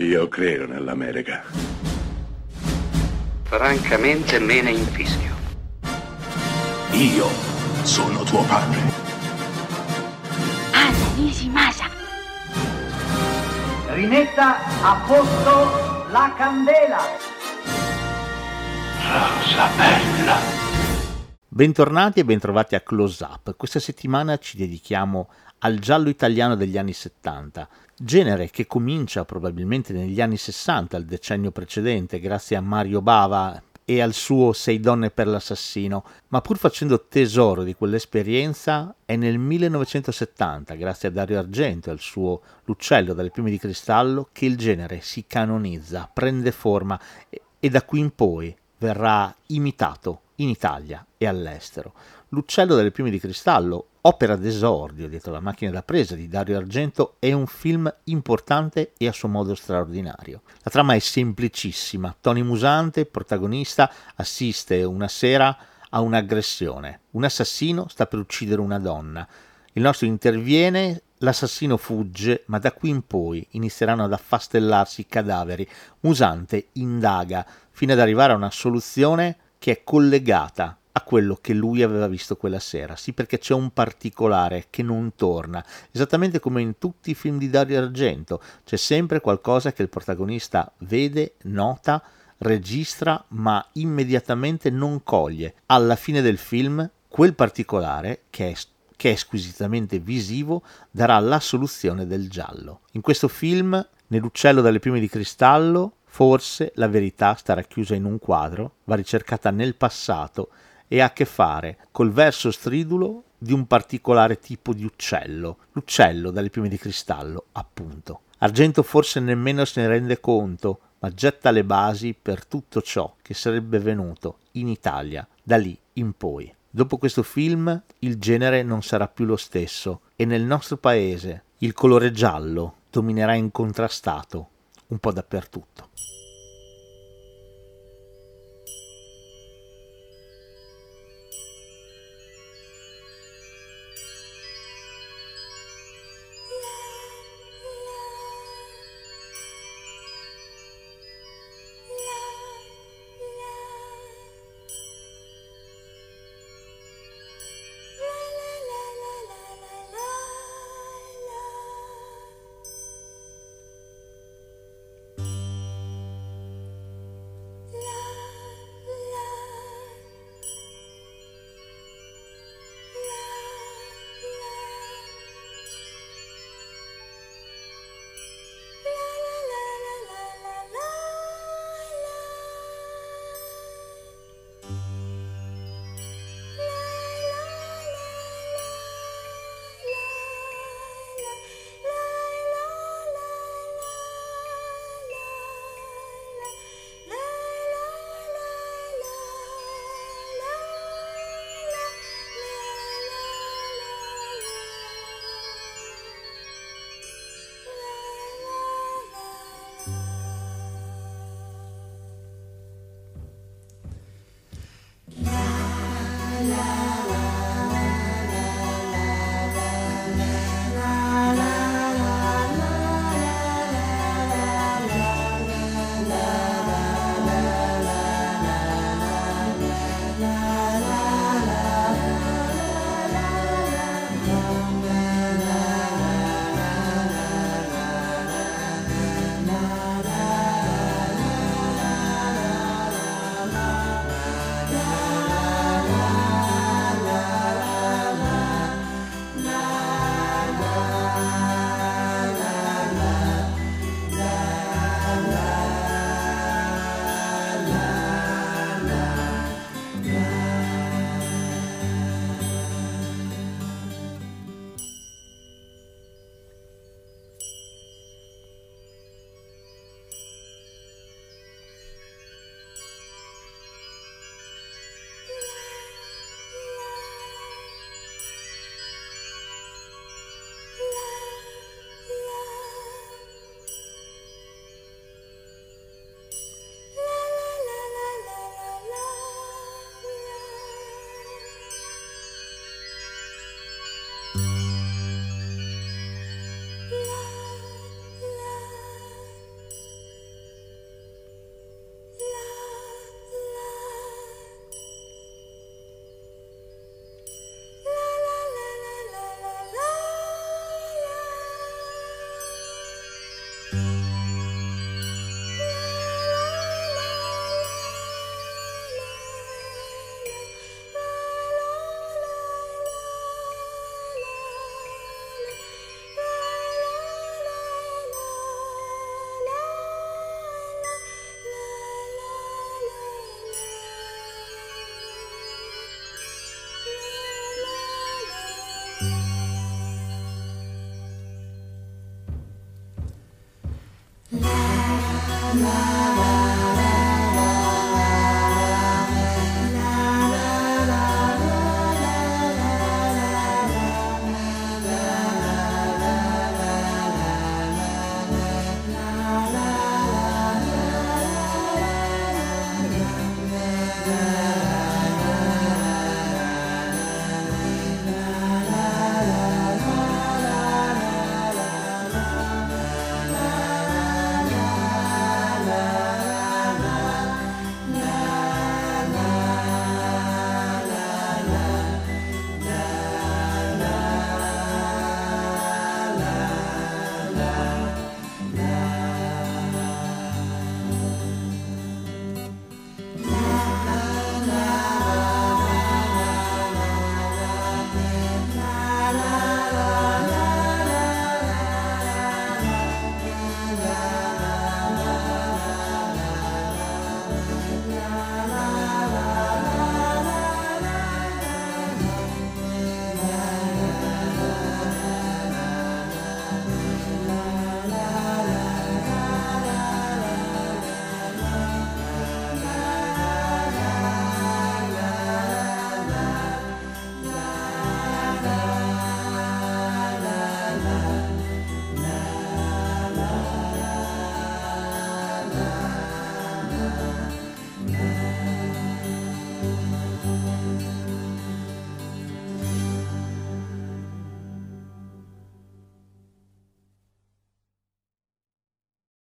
Io credo nell'America. Francamente me ne infischio. Io sono tuo padre. Anna Nishimasa. Rimetta a posto la candela. Rosa bella. Bentornati e bentrovati a Close Up. Questa settimana ci dedichiamo al giallo italiano degli anni 70, genere che comincia probabilmente negli anni 60, il decennio precedente, grazie a Mario Bava e al suo Sei donne per l'assassino, ma pur facendo tesoro di quell'esperienza è nel 1970, grazie a Dario Argento e al suo L'uccello dalle piume di cristallo, che il genere si canonizza, prende forma e, e da qui in poi verrà imitato in Italia e all'estero. L'uccello dalle piume di cristallo, opera d'esordio dietro la macchina da presa di Dario Argento, è un film importante e a suo modo straordinario. La trama è semplicissima. Tony Musante, protagonista, assiste una sera a un'aggressione. Un assassino sta per uccidere una donna. Il nostro interviene, l'assassino fugge, ma da qui in poi inizieranno ad affastellarsi i cadaveri. Musante indaga fino ad arrivare a una soluzione che è collegata a quello che lui aveva visto quella sera. Sì, perché c'è un particolare che non torna, esattamente come in tutti i film di Dario Argento, c'è sempre qualcosa che il protagonista vede, nota, registra, ma immediatamente non coglie. Alla fine del film, quel particolare, che è che è squisitamente visivo, darà la soluzione del giallo. In questo film, nell'uccello dalle piume di cristallo, forse la verità sta racchiusa in un quadro, va ricercata nel passato e ha a che fare col verso stridulo di un particolare tipo di uccello, l'uccello dalle piume di cristallo, appunto. Argento forse nemmeno se ne rende conto, ma getta le basi per tutto ciò che sarebbe venuto in Italia da lì in poi. Dopo questo film il genere non sarà più lo stesso e nel nostro paese il colore giallo dominerà incontrastato un po' dappertutto. La, la.